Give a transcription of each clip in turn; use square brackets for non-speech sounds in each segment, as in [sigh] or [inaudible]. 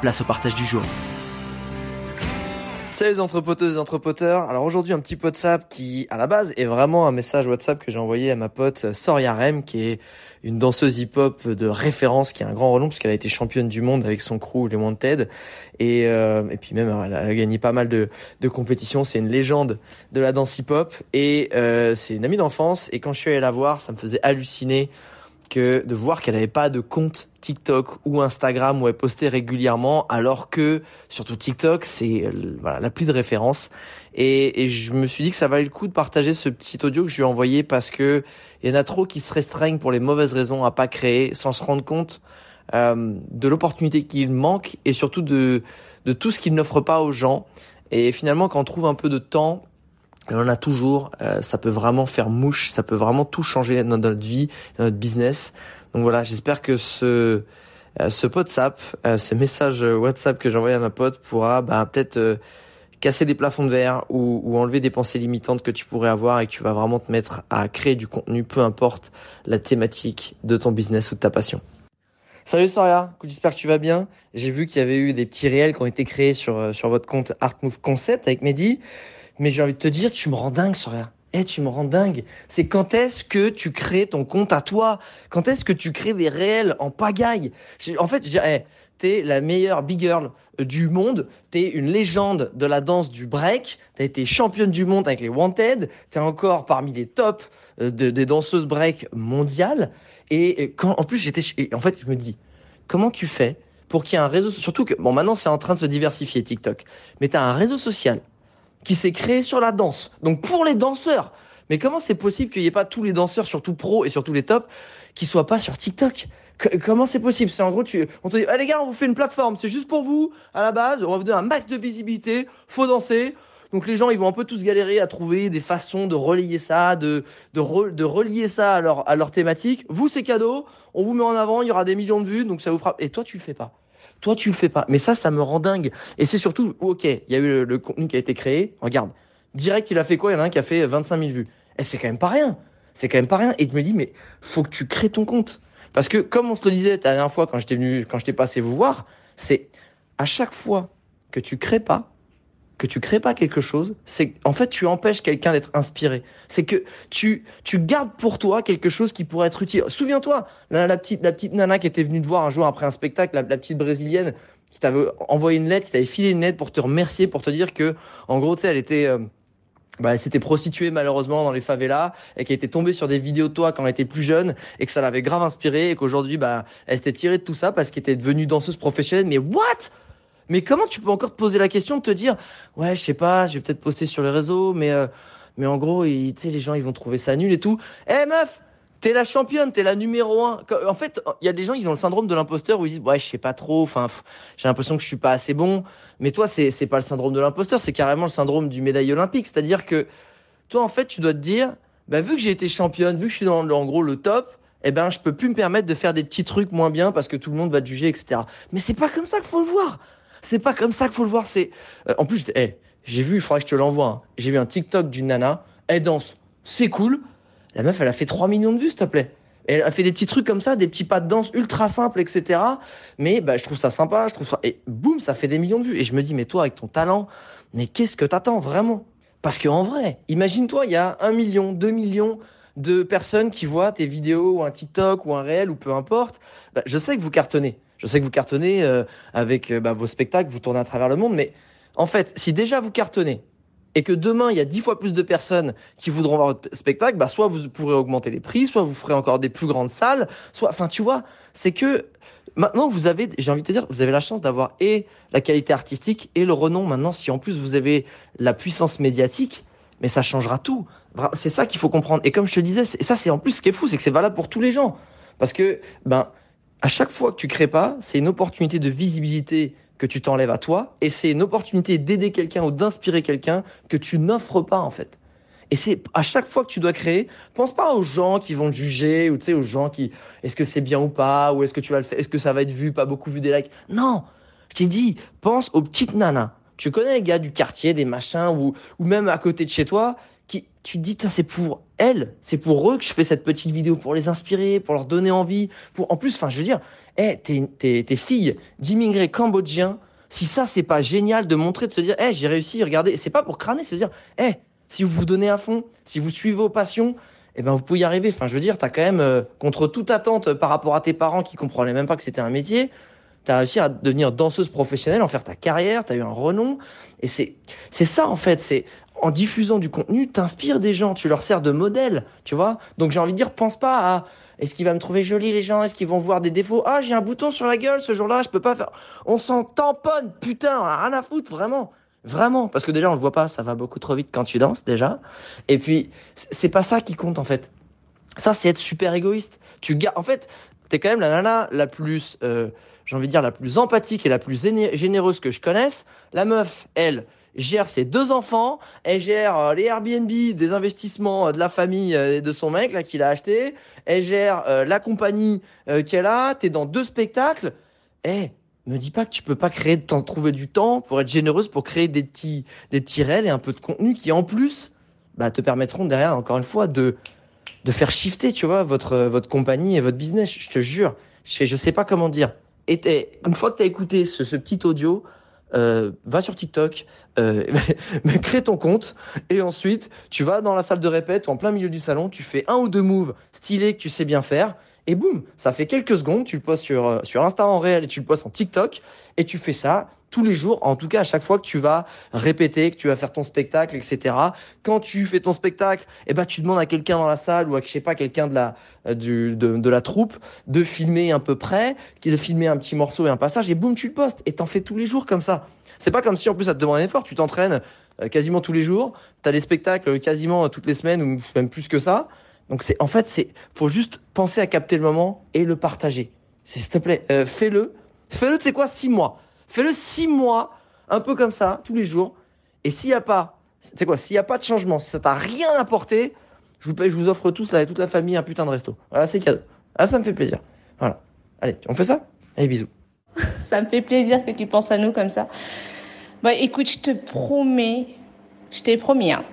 place au partage du jour. Salut les entrepoteuses et entrepoteurs. Alors aujourd'hui un petit WhatsApp qui à la base est vraiment un message WhatsApp que j'ai envoyé à ma pote Soria Rem qui est une danseuse hip-hop de référence qui a un grand renom puisqu'elle a été championne du monde avec son crew les Wanted et euh, et puis même elle a, gagné pas mal de de compétitions. C'est une légende de la danse hip-hop et euh, c'est une amie d'enfance et quand je suis allé la voir ça me faisait halluciner que de voir qu'elle n'avait pas de compte TikTok ou Instagram où elle postait régulièrement, alors que surtout TikTok, c'est euh, voilà, l'appli de référence. Et, et, je me suis dit que ça valait le coup de partager ce petit audio que je lui ai envoyé parce que il y en a trop qui se restreignent pour les mauvaises raisons à pas créer, sans se rendre compte euh, de l'opportunité qu'il manque et surtout de de tout ce qu'il n'offre pas aux gens. Et finalement, quand on trouve un peu de temps on en a toujours. Euh, ça peut vraiment faire mouche, ça peut vraiment tout changer dans notre vie, dans notre business. Donc voilà, j'espère que ce euh, ce WhatsApp, euh, ce message WhatsApp que j'ai envoyé à ma pote pourra bah, peut-être casser des plafonds de verre ou, ou, enlever des pensées limitantes que tu pourrais avoir et que tu vas vraiment te mettre à créer du contenu, peu importe la thématique de ton business ou de ta passion. Salut Soria, j'espère que tu vas bien. J'ai vu qu'il y avait eu des petits réels qui ont été créés sur sur votre compte Art Move Concept avec Mehdi. Mais j'ai envie de te dire, tu me rends dingue, Soria. Eh, tu me rends dingue. C'est quand est-ce que tu crées ton compte à toi? Quand est-ce que tu crées des réels en pagaille? En fait, je dirais, eh, t'es la meilleure big girl euh, du monde, t'es une légende de la danse du break, t'as été championne du monde avec les Wanted, t'es encore parmi les tops euh, des danseuses break mondiales. Et quand, en plus, j'étais, en fait, je me dis, comment tu fais pour qu'il y ait un réseau, surtout que, bon, maintenant, c'est en train de se diversifier, TikTok, mais t'as un réseau social qui s'est créé sur la danse. Donc pour les danseurs. Mais comment c'est possible qu'il n'y ait pas tous les danseurs, surtout pro et surtout les tops, qui soient pas sur TikTok? Comment c'est possible? C'est en gros, tu, on te dit, ah, les gars, on vous fait une plateforme, c'est juste pour vous, à la base, on va vous donner un max de visibilité, faut danser. Donc les gens, ils vont un peu tous galérer à trouver des façons de relier ça, de, de, relier ça à leur, à leur thématique. Vous, c'est cadeau, on vous met en avant, il y aura des millions de vues, donc ça vous fera... Et toi, tu le fais pas. Toi, tu le fais pas. Mais ça, ça me rend dingue. Et c'est surtout, ok, il y a eu le, contenu qui a été créé. Regarde, direct, il a fait quoi? Il y en a un qui a fait 25 000 vues. Et c'est quand même pas rien. C'est quand même pas rien. Et tu me dis, mais faut que tu crées ton compte. Parce que, comme on se le disait la dernière fois quand j'étais venu, quand j'étais passé vous voir, c'est à chaque fois que tu crées pas, que tu crées pas quelque chose, c'est en fait tu empêches quelqu'un d'être inspiré. C'est que tu tu gardes pour toi quelque chose qui pourrait être utile. Souviens-toi, la, petite la petite nana qui était venue te voir un jour après un spectacle, la, petite brésilienne qui t'avait envoyé une lettre, qui t'avait filé une lettre pour te remercier, pour te dire que en gros tu sais elle était euh, bah, elle s'était prostituée malheureusement dans les favelas et qui était tombée sur des vidéos de toi quand elle était plus jeune et que ça l'avait grave inspirée et qu'aujourd'hui bah elle s'était tirée de tout ça parce qu'elle était devenue danseuse professionnelle. Mais what? Mais comment tu peux encore te poser la question de te dire, ouais, je sais pas, je vais peut-être poster sur les réseaux, mais, euh, mais en gros, sais, les gens, ils vont trouver ça nul et tout. Eh meuf, t'es la championne, t'es la numéro un. En fait, il y a des gens qui ont le syndrome de l'imposteur où ils disent, ouais, je sais pas trop, enfin, j'ai l'impression que je suis pas assez bon. Mais toi, c'est, c'est pas le syndrome de l'imposteur, c'est carrément le syndrome du médaille olympique. C'est-à-dire que toi, en fait, tu dois te dire, bah, vu que j'ai été championne, vu que je suis dans, en gros, le top, eh ben, je peux plus me permettre de faire des petits trucs moins bien parce que tout le monde va te juger, etc. Mais c'est pas comme ça qu'il faut le voir. C'est pas comme ça qu'il faut le voir. C'est euh, en plus, hey, j'ai vu, il faudrait que je te l'envoie. Hein. J'ai vu un TikTok d'une nana. Elle danse, c'est cool. La meuf, elle a fait 3 millions de vues, s'il te plaît. Elle a fait des petits trucs comme ça, des petits pas de danse ultra simples, etc. Mais bah, je trouve ça sympa, je trouve ça. Et boum, ça fait des millions de vues. Et je me dis, mais toi, avec ton talent, mais qu'est-ce que t'attends vraiment? Parce qu'en vrai, imagine-toi, il y a un million, 2 millions de personnes qui voient tes vidéos ou un TikTok ou un réel ou peu importe. Bah, je sais que vous cartonnez. Je sais que vous cartonnez euh, avec bah, vos spectacles, vous tournez à travers le monde, mais en fait, si déjà vous cartonnez et que demain il y a dix fois plus de personnes qui voudront voir votre spectacle, bah soit vous pourrez augmenter les prix, soit vous ferez encore des plus grandes salles, soit, enfin tu vois, c'est que maintenant vous avez, j'ai envie de te dire, vous avez la chance d'avoir et la qualité artistique et le renom. Maintenant, si en plus vous avez la puissance médiatique, mais ça changera tout. C'est ça qu'il faut comprendre. Et comme je te disais, ça c'est en plus ce qui est fou, c'est que c'est valable pour tous les gens, parce que ben à chaque fois que tu crées pas, c'est une opportunité de visibilité que tu t'enlèves à toi, et c'est une opportunité d'aider quelqu'un ou d'inspirer quelqu'un que tu n'offres pas en fait. Et c'est à chaque fois que tu dois créer, pense pas aux gens qui vont te juger ou tu sais aux gens qui est-ce que c'est bien ou pas ou est-ce que tu vas le faire, est-ce que ça va être vu, pas beaucoup vu des likes. Non, je t'ai dit, pense aux petites nanas. Tu connais les gars du quartier, des machins ou ou même à côté de chez toi qui tu te dis c'est pour elles, c'est pour eux que je fais cette petite vidéo pour les inspirer, pour leur donner envie, pour en plus enfin je veux dire, eh t'es t'es t'es fille d'immigrés cambodgiens, si ça c'est pas génial de montrer de se dire eh j'ai réussi, regardez, c'est pas pour crâner, c'est de dire eh si vous vous donnez à fond, si vous suivez vos passions, eh ben vous pouvez y arriver. Enfin, je veux dire, tu as quand même, euh, contre toute attente par rapport à tes parents qui comprenaient même pas que c'était un métier, tu réussi à devenir danseuse professionnelle, en faire ta carrière, tu as eu un renom. Et c'est c'est ça, en fait. C'est en diffusant du contenu, t'inspires des gens, tu leur sers de modèle, tu vois. Donc j'ai envie de dire, pense pas à est-ce qu'ils vont me trouver jolie les gens, est-ce qu'ils vont voir des défauts? Ah, j'ai un bouton sur la gueule ce jour-là, je peux pas faire. On s'en tamponne, putain, rien à foutre, vraiment. Vraiment, parce que déjà on le voit pas, ça va beaucoup trop vite quand tu danses déjà. Et puis c'est pas ça qui compte en fait. Ça c'est être super égoïste. Tu en fait, t'es quand même la nana la plus, euh, j'ai envie de dire la plus empathique et la plus généreuse que je connaisse. La meuf, elle gère ses deux enfants, elle gère euh, les Airbnb, des investissements euh, de la famille et de son mec là qu'il a acheté, elle gère la compagnie qu'elle a. T'es dans deux spectacles. Eh, me dis pas que tu peux pas créer, t'en trouver du temps pour être généreuse, pour créer des petits, des petits réels et un peu de contenu qui en plus, bah, te permettront derrière, encore une fois, de, de faire shifter, tu vois, votre, votre compagnie et votre business. Je te jure. Je, je sais pas comment dire. Et une fois que tu as écouté ce, ce petit audio, euh, va sur TikTok, euh, [laughs] crée ton compte et ensuite tu vas dans la salle de répète en plein milieu du salon, tu fais un ou deux moves stylés que tu sais bien faire et boum, ça fait quelques secondes, tu le postes sur, euh, sur Insta en réel et tu le postes en TikTok, et tu fais ça tous les jours, en tout cas à chaque fois que tu vas répéter, que tu vas faire ton spectacle, etc. Quand tu fais ton spectacle, eh ben tu demandes à quelqu'un dans la salle ou à je sais pas quelqu'un de la euh, du, de, de, la troupe de filmer un peu près, de filmer un petit morceau et un passage et boum tu le postes et t'en fais tous les jours comme ça. C'est pas comme si en plus ça te demande un effort, tu t'entraînes euh, quasiment tous les jours, t'as des spectacles quasiment toutes les semaines ou même plus que ça. Donc c'est en fait c'est faut juste penser à capter le moment et le partager. S'il te plaît, euh, fais-le. Fais-le, tu sais quoi, six mois. Fais-le six mois, un peu comme ça, tous les jours. Et s'il n'y a pas, c'est quoi, s'il n'y a pas de changement, si ça t'a rien apporté, je vous, je vous offre tous, là, toute la famille, un putain de resto. Voilà, c'est cadeau. Ah, ça me fait plaisir. Voilà. Allez, on fait ça? Allez, bisous. [laughs] ça me fait plaisir que tu penses à nous comme ça. Bah, écoute, je te promets, je t'ai promis, hein,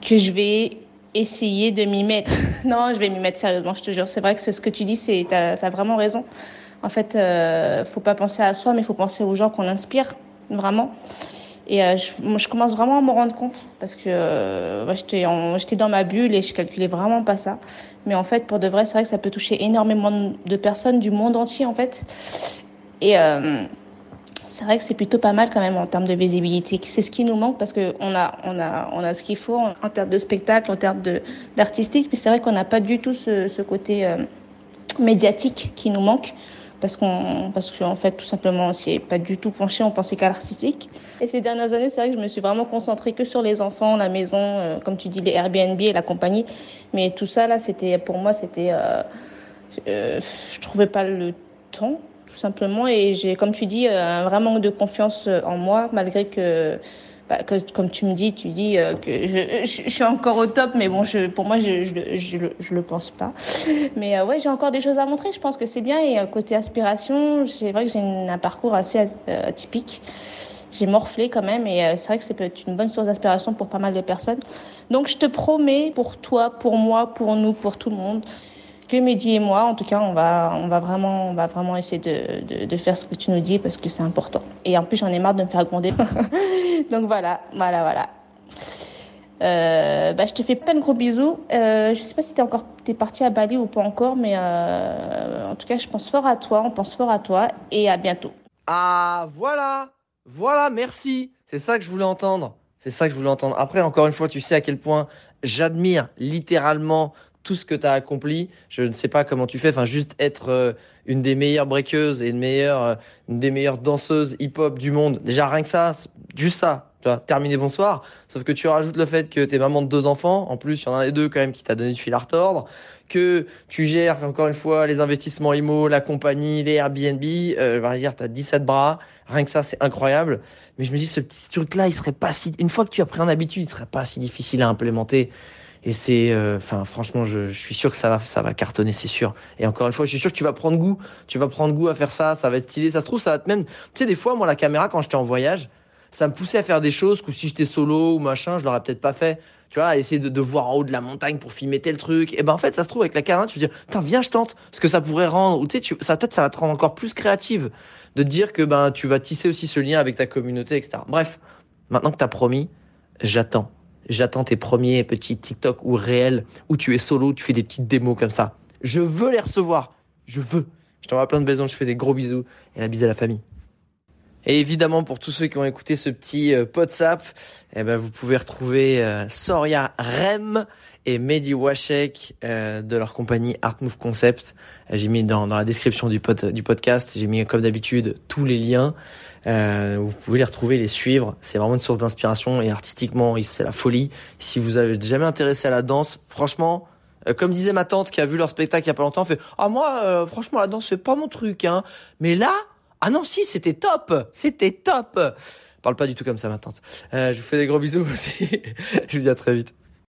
que je vais essayer de m'y mettre. [laughs] non, je vais m'y mettre sérieusement, je te jure. C'est vrai que ce que tu dis, c'est t'as as vraiment raison. En fait, euh, faut pas penser à soi, mais faut penser aux gens qu'on inspire, vraiment. Et euh, je, commence vraiment à me rendre compte parce que euh, j'étais dans ma bulle et je calculais vraiment pas ça. Mais en fait, pour de vrai, c'est vrai que ça peut toucher énormément de personnes du monde entier, en fait. Et euh, c'est vrai que c'est plutôt pas mal quand même en termes de visibilité. C'est ce qui nous manque parce qu'on a, on a, on a ce qu'il faut en, termes de spectacle, en termes d'artistique, mais c'est vrai qu'on n'a pas du tout ce, côté médiatique qui nous manque parce qu'on parce qu'en fait tout simplement on s'y est pas du tout penché on pensait qu'à l'artistique et ces dernières années c'est vrai que je me suis vraiment concentrée que sur les enfants la maison euh, comme tu dis les Airbnb et la compagnie mais tout ça là c'était pour moi c'était euh, euh, je trouvais pas le temps tout simplement. Et j'ai, comme tu dis, euh, un vrai manque de confiance euh, en moi, malgré que, bah, comme tu me dis, tu dis euh, que je, suis encore au top, mais bon, pour moi, je, je, le pense pas. Mais ouais, j'ai encore des choses à montrer. Je pense que c'est bien. Et côté aspiration, c'est vrai que j'ai un parcours assez atypique j'ai morflé quand même et c'est vrai que c'est peut être une bonne source d'inspiration pour pas mal de personnes. Donc je te promets pour toi, pour moi, pour nous, pour tout le monde, que Mehdi et moi, en tout cas, on va, on va vraiment, on va vraiment essayer de, de, faire ce que tu nous dis parce que c'est important. Et en plus, j'en ai marre de me faire gronder. [laughs] Donc voilà, voilà, voilà. Euh, bah, je te fais plein de gros bisous. Euh, je sais pas si t'es encore t'es parti à Bali ou pas encore, mais euh, en tout cas, je pense fort à toi. On pense fort à toi et à bientôt. Ah, voilà, voilà, merci. C'est ça que je voulais entendre. C'est ça que je voulais entendre. Après, encore une fois, tu sais à quel point j'admire littéralement tout ce que tu as accompli. Je ne sais pas comment tu fais. Enfin, juste être euh, une des meilleures breakeuses et une meilleure, euh, des meilleures danseuses hip-hop du monde. Déjà, rien que ça, juste ça. Tu vois, terminé bonsoir. Sauf que tu rajoutes le fait que tu es maman de deux enfants. En plus, il y en a un deux quand même qui t'a donné du fil à retordre. Que tu gères encore une fois les investissements IMO, la compagnie, les Airbnb. Euh, va dire, tu as 17 bras. Rien que ça, c'est incroyable. Mais je me dis, ce petit truc-là, il serait pas si, une fois que tu as pris en habitude, il serait pas si difficile à implémenter. Et c'est, euh, enfin, franchement, je, je, suis sûr que ça va, ça va cartonner, c'est sûr. Et encore une fois, je suis sûr que tu vas prendre goût. Tu vas prendre goût à faire ça. Ça va être stylé. Ça se trouve, ça va te même. Tu sais, des fois, moi, la caméra, quand j'étais en voyage, ça me poussait à faire des choses que si j'étais solo ou machin, je l'aurais peut-être pas fait. Tu vois, à essayer de, de, voir en haut de la montagne pour filmer tel truc. Et ben en fait, ça se trouve avec la caméra, tu te dis, putain, viens, je tente. Ce que ça pourrait rendre. Ou tu sais, tu, ça peut-être ça va te rendre encore plus créative de te dire que ben tu vas tisser aussi ce lien avec ta communauté, etc. Bref, maintenant que t'as promis, j'attends. J'attends tes premiers petits TikTok ou réels où tu es solo, tu fais des petites démos comme ça. Je veux les recevoir. Je veux. Je t'envoie plein de bisous, je fais des gros bisous et la bise à la famille. Et évidemment, pour tous ceux qui ont écouté ce petit euh, eh ben, vous pouvez retrouver euh, Soria Rem et Mehdi Washek euh, de leur compagnie Art Move Concept. J'ai mis dans, dans la description du podcast, j'ai mis comme d'habitude tous les liens. Euh, vous pouvez les retrouver, les suivre. C'est vraiment une source d'inspiration et artistiquement, c'est la folie. Si vous avez jamais intéressé à la danse, franchement, euh, comme disait ma tante qui a vu leur spectacle il y a pas longtemps, fait ah moi euh, franchement la danse c'est pas mon truc hein. Mais là ah non si c'était top, c'était top. Parle pas du tout comme ça ma tante. Euh, je vous fais des gros bisous [laughs] aussi. je vous dis à très vite.